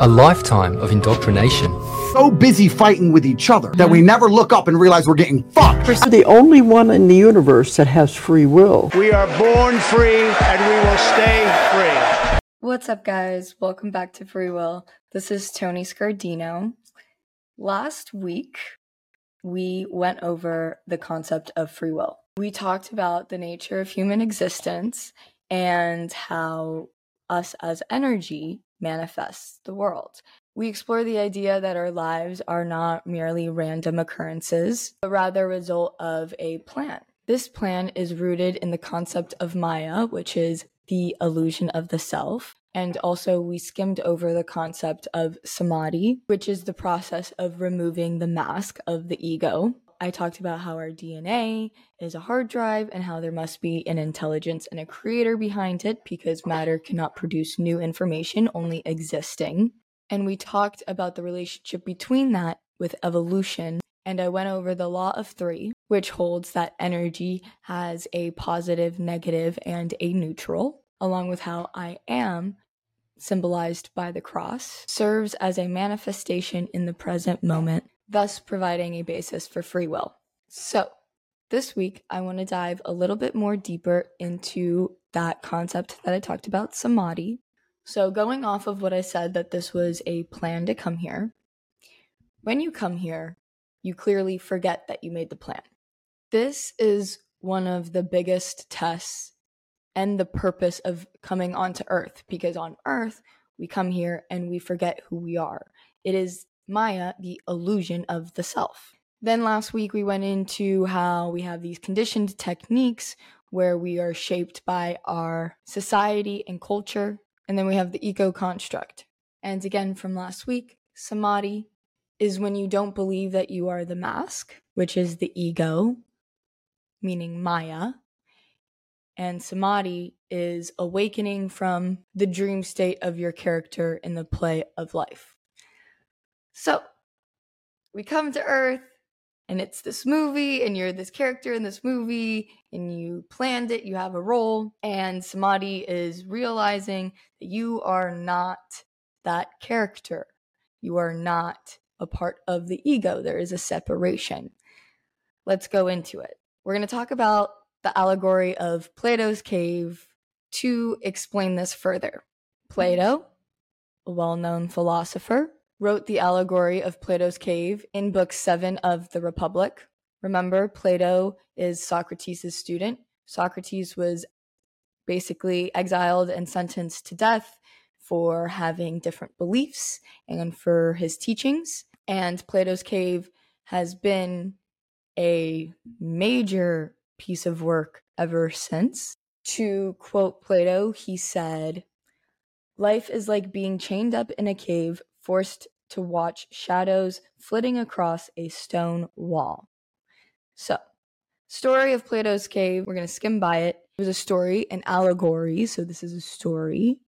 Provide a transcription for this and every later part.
A lifetime of indoctrination. So busy fighting with each other that we never look up and realize we're getting fucked. We're the only one in the universe that has free will. We are born free and we will stay free. What's up, guys? Welcome back to Free Will. This is Toni Scardino. Last week, we went over the concept of free will. We talked about the nature of human existence and how us as energy manifests the world. We explore the idea that our lives are not merely random occurrences, but rather a result of a plan. This plan is rooted in the concept of Maya, which is the illusion of the self. And also, we skimmed over the concept of samadhi, which is the process of removing the mask of the ego. I talked about how our DNA is a hard drive and how there must be an intelligence and a creator behind it because matter cannot produce new information, only existing. And we talked about the relationship between that with evolution. And I went over the law of three, which holds that energy has a positive, negative, and a neutral, along with how I am symbolized by the cross, serves as a manifestation in the present moment thus providing a basis for free will. So, this week, I want to dive a little bit more deeper into that concept that I talked about, samadhi. So, going off of what I said that this was a plan to come here, when you come here, you clearly forget that you made the plan. This is one of the biggest tests and the purpose of coming onto Earth because on Earth, we come here and we forget who we are. It is Maya, the illusion of the self. Then last week we went into how we have these conditioned techniques where we are shaped by our society and culture. And then we have the ego construct. And again from last week, samadhi is when you don't believe that you are the mask, which is the ego, meaning Maya. And samadhi is awakening from the dream state of your character in the play of life. So we come to Earth, and it's this movie, and you're this character in this movie, and you planned it, you have a role, and Samadhi is realizing that you are not that character. You are not a part of the ego. There is a separation. Let's go into it. We're going to talk about the allegory of Plato's cave to explain this further. Mm-hmm. Plato, a well known philosopher, wrote the allegory of Plato's cave in book seven of the Republic. Remember, Plato is Socrates' student. Socrates was basically exiled and sentenced to death for having different beliefs and for his teachings. And Plato's cave has been a major piece of work ever since. To quote Plato, he said, Life is like being chained up in a cave forced to watch shadows flitting across a stone wall. So, story of Plato's cave, we're going to skim by it. It was a story, an allegory, so this is a story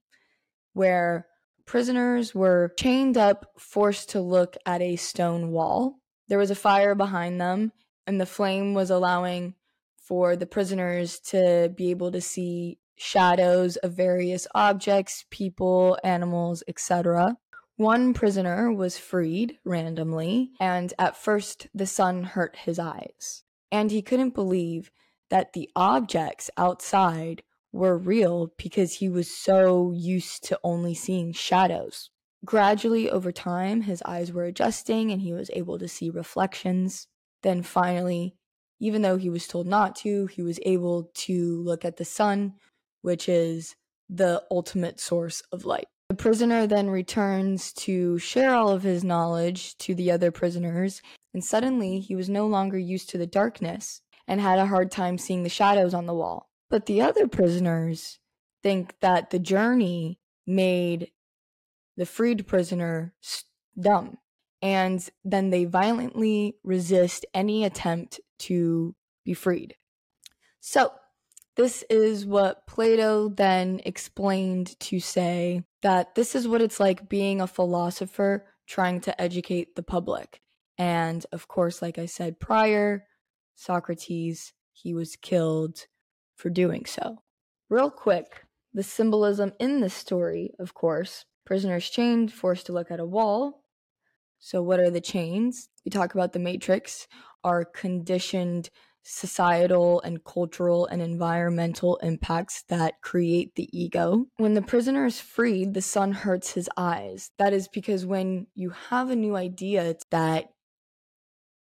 where prisoners were chained up, forced to look at a stone wall. There was a fire behind them, and the flame was allowing for the prisoners to be able to see shadows of various objects, people, animals, etc. One prisoner was freed randomly, and at first the sun hurt his eyes. And he couldn't believe that the objects outside were real because he was so used to only seeing shadows. Gradually, over time, his eyes were adjusting and he was able to see reflections. Then finally, even though he was told not to, he was able to look at the sun, which is the ultimate source of light. The prisoner then returns to share all of his knowledge to the other prisoners, and suddenly he was no longer used to the darkness and had a hard time seeing the shadows on the wall. But the other prisoners think that the journey made the freed prisoner dumb, and then they violently resist any attempt to be freed. So, this is what Plato then explained to say that this is what it's like being a philosopher trying to educate the public. And of course, like I said prior, Socrates, he was killed for doing so. Real quick, the symbolism in this story, of course, Prisoners chained, forced to look at a wall. So, what are the chains? We talk about the matrix, are conditioned societal and cultural and environmental impacts that create the ego. When the prisoner is freed, the sun hurts his eyes. That is because when you have a new idea that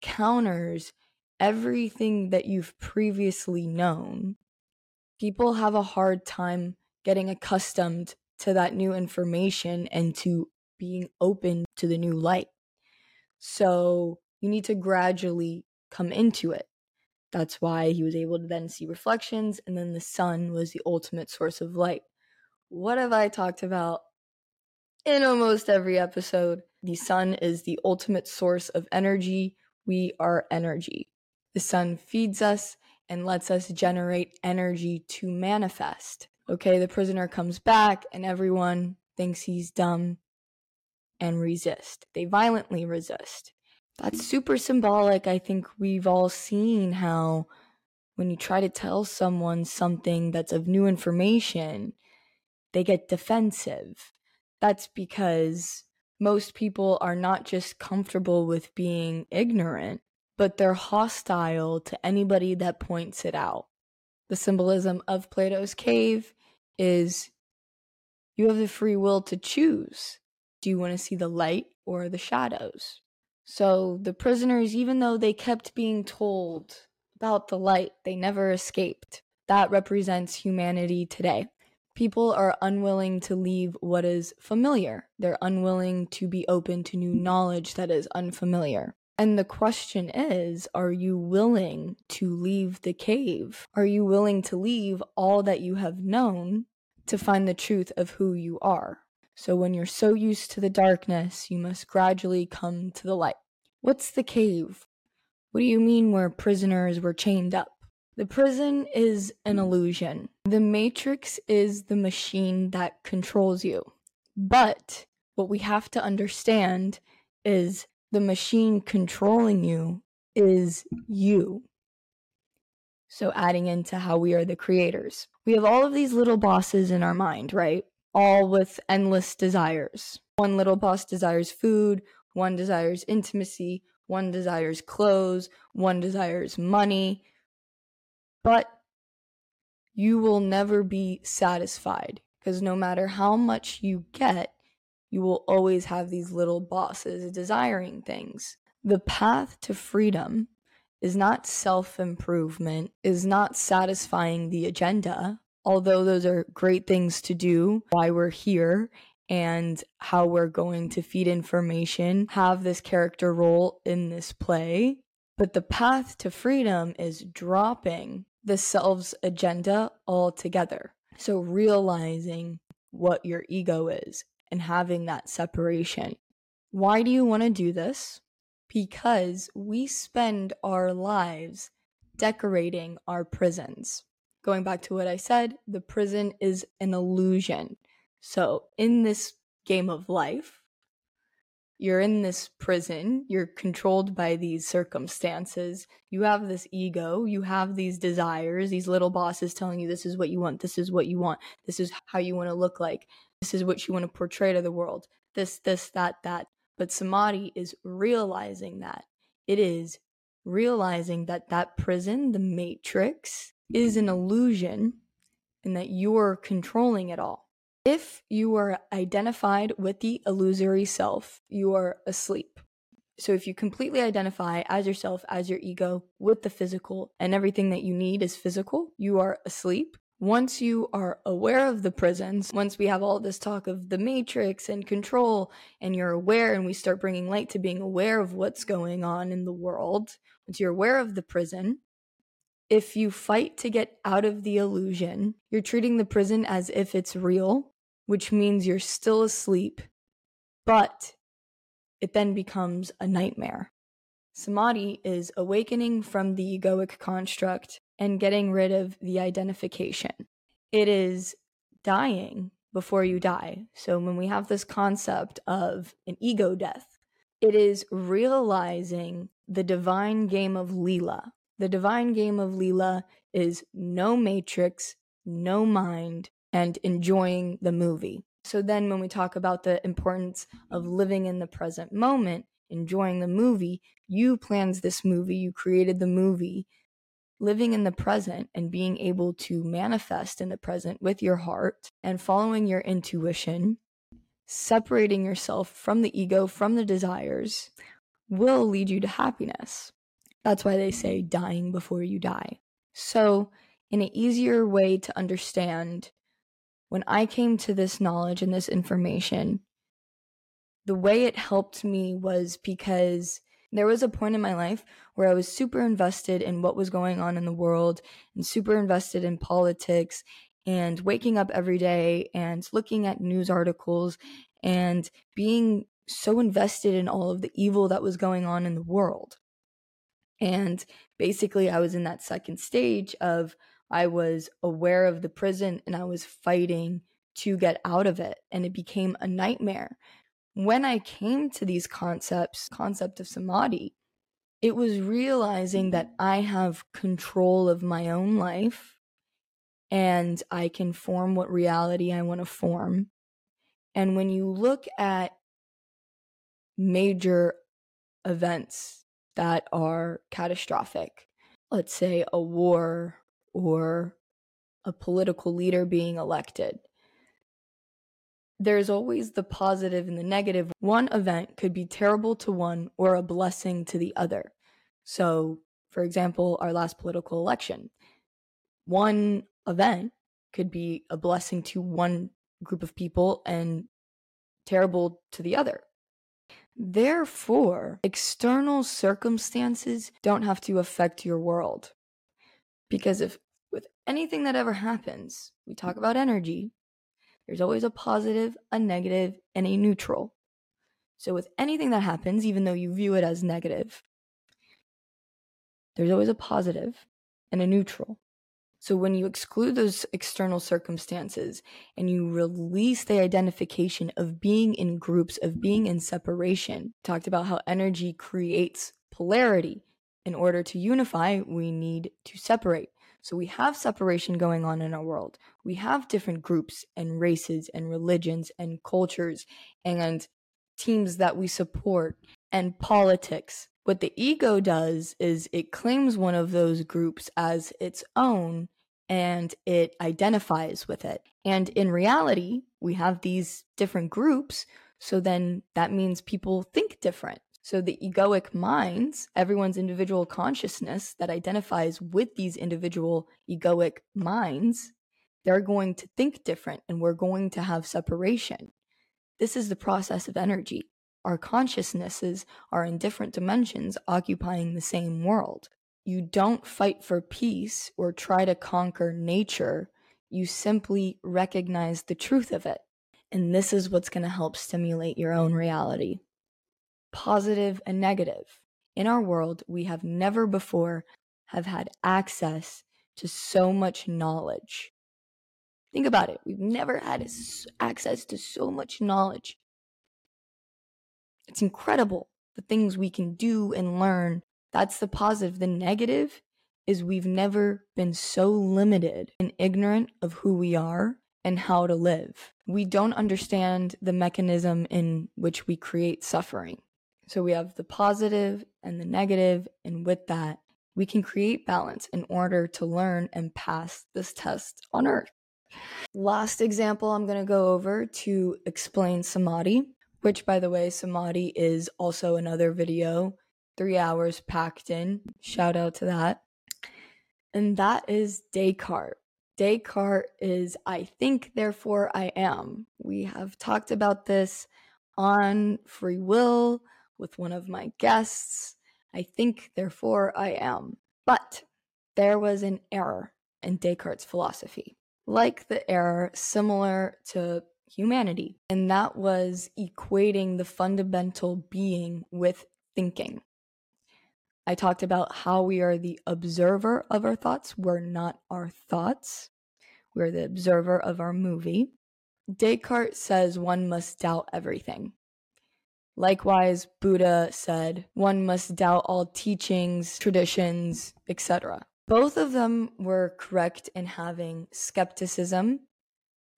counters everything that you've previously known, people have a hard time getting accustomed to that new information and to being open to the new light. So you need to gradually come into it. That's why he was able to then see reflections, and then the sun was the ultimate source of light. What have I talked about in almost every episode? The sun is the ultimate source of energy. We are energy. The sun feeds us and lets us generate energy to manifest. Okay, the prisoner comes back, and everyone thinks he's dumb and resist. They violently resist that's super symbolic. I think we've all seen how when you try to tell someone something that's of new information, they get defensive. That's because most people are not just comfortable with being ignorant, but they're hostile to anybody that points it out. The symbolism of Plato's cave is you have the free will to choose. Do you want to see the light or the shadows? So the prisoners, even though they kept being told about the light, they never escaped. That represents humanity today. People are unwilling to leave what is familiar. They're unwilling to be open to new knowledge that is unfamiliar. And the question is, are you willing to leave the cave? Are you willing to leave all that you have known to find the truth of who you are? So when you're so used to the darkness, you must gradually come to the light. What's the cave? What do you mean where prisoners were chained up? The prison is an illusion. The matrix is the machine that controls you. But what we have to understand is the machine controlling you is you. So adding into how we are the creators. We have all of these little bosses in our mind, right? All with endless desires. One little boss desires food, one desires intimacy, one desires clothes, one desires money. But you will never be satisfied because no matter how much you get, you will always have these little bosses desiring things. The path to freedom is not self improvement, is not satisfying the agenda, although those are great things to do, why we're here and how we're going to feed information, have this character role in this play. But the path to freedom is dropping the self's agenda altogether. So realizing what your ego is and having that separation. Why do you want to do this? Because we spend our lives decorating our prisons going back to what I said, the prison is an illusion. So in this game of life, you're in this prison, you're controlled by these circumstances, you have this ego, you have these desires, these little bosses telling you this is what you want, this is what you want, this is how you want to look like, this is what you want to portray to the world, this, this, that, that. But samadhi is realizing that. It is realizing that that prison, the matrix, is an illusion and that you're controlling it all. If you are identified with the illusory self, you are asleep. So if you completely identify as yourself, as your ego, with the physical, and everything that you need is physical, you are asleep. Once you are aware of the prisons, once we have all this talk of the matrix and control, and you're aware, and we start bringing light to being aware of what's going on in the world, once you're aware of the prison, if you fight to get out of the illusion, you're treating the prison as if it's real, which means you're still asleep, but it then becomes a nightmare. Samadhi is awakening from the egoic construct and getting rid of the identification. It is dying before you die. So when we have this concept of an ego death, it is realizing the divine game of Leela, the divine game of Leela is no matrix, no mind, and enjoying the movie. So then when we talk about the importance of living in the present moment, enjoying the movie, you planned this movie, you created the movie, living in the present and being able to manifest in the present with your heart and following your intuition, separating yourself from the ego, from the desires, will lead you to happiness. That's why they say dying before you die. So, in an easier way to understand, when I came to this knowledge and this information, the way it helped me was because there was a point in my life where I was super invested in what was going on in the world and super invested in politics and waking up every day and looking at news articles and being so invested in all of the evil that was going on in the world. And basically, I was in that second stage of I was aware of the prison and I was fighting to get out of it. And it became a nightmare. When I came to these concepts, concept of samadhi, it was realizing that mm-hmm. I have control of my own life and I can form what reality I want to form. And when you look at major events that are catastrophic, let's say a war or a political leader being elected. There's always the positive and the negative. One event could be terrible to one or a blessing to the other. So, for example, our last political election, one event could be a blessing to one group of people and terrible to the other. Therefore, external circumstances don't have to affect your world. Because if with anything that ever happens, we talk about energy, there's always a positive, a negative, and a neutral. So with anything that happens, even though you view it as negative, there's always a positive and a neutral. So when you exclude those external circumstances and you release the identification of being in groups, of being in separation, talked about how energy creates polarity in order to unify, we need to separate. So we have separation going on in our world. We have different groups and races and religions and cultures and teams that we support and politics. What the ego does is it claims one of those groups as its own and it identifies with it. And in reality, we have these different groups. So then that means people think different. So the egoic minds, everyone's individual consciousness that identifies with these individual egoic minds, they're going to think different and we're going to have separation. This is the process of energy. Our consciousnesses are in different dimensions occupying the same world. You don't fight for peace or try to conquer nature. You simply recognize the truth of it. And this is what's going to help stimulate your own reality positive and negative. In our world, we have never before have had access to so much knowledge. Think about it. We've never had access to so much knowledge. It's incredible the things we can do and learn. That's the positive. The negative is we've never been so limited and ignorant of who we are and how to live. We don't understand the mechanism in which we create suffering. So we have the positive and the negative, and with that, we can create balance in order to learn and pass this test on earth. Last example I'm going to go over to explain samadhi, which by the way, samadhi is also another video, three hours packed in. Shout out to that. And that is Descartes. Descartes is I think, therefore I am. We have talked about this on free will with one of my guests. I think, therefore I am. But there was an error in Descartes' philosophy, like the error similar to humanity, and that was equating the fundamental being with thinking. I talked about how we are the observer of our thoughts. We're not our thoughts. We're the observer of our movie. Descartes says one must doubt everything. Likewise, Buddha said, one must doubt all teachings, traditions, etc. Both of them were correct in having skepticism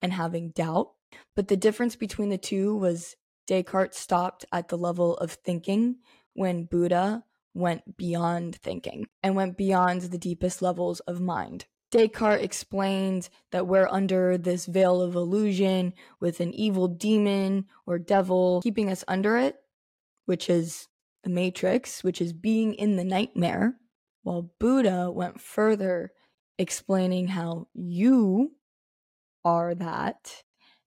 and having doubt. But the difference between the two was Descartes stopped at the level of thinking when Buddha went beyond thinking and went beyond the deepest levels of mind. Descartes explained that we're under this veil of illusion with an evil demon or devil keeping us under it, which is the matrix, which is being in the nightmare, while Buddha went further, explaining how you are that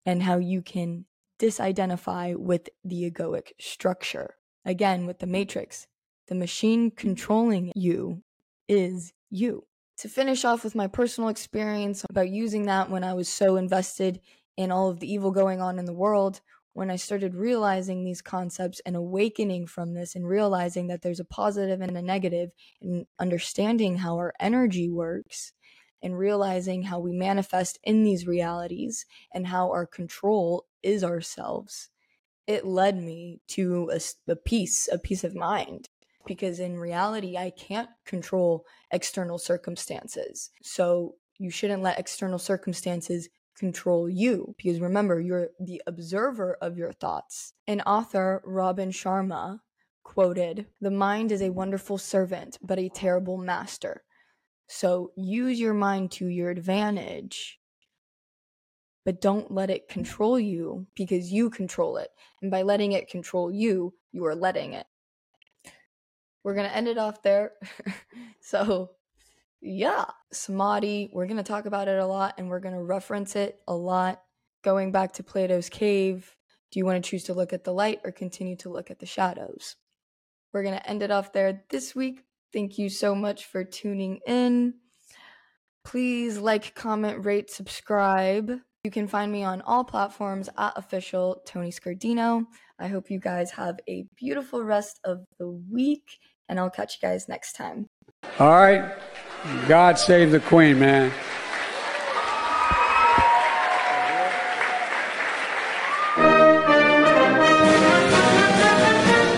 and how you can disidentify with the egoic structure. Again, with the matrix, the machine controlling you is you. To finish off with my personal experience about using that when I was so invested in all of the evil going on in the world, when I started realizing these concepts and awakening from this and realizing that there's a positive and a negative and understanding how our energy works and realizing how we manifest in these realities and how our control is ourselves, it led me to a, a peace, a peace of mind because in reality, I can't control external circumstances. So you shouldn't let external circumstances control you because remember, you're the observer of your thoughts. An author, Robin Sharma, quoted The mind is a wonderful servant, but a terrible master. So use your mind to your advantage, but don't let it control you because you control it. And by letting it control you, you are letting it we're going to end it off there. so, yeah, Samadhi, we're going to talk about it a lot and we're going to reference it a lot. Going back to Plato's cave, do you want to choose to look at the light or continue to look at the shadows? We're going to end it off there this week. Thank you so much for tuning in. Please like, comment, rate, subscribe. You can find me on all platforms at official Toni Scardino. I hope you guys have a beautiful rest of the week and I'll catch you guys next time. All right. God save the Queen, man.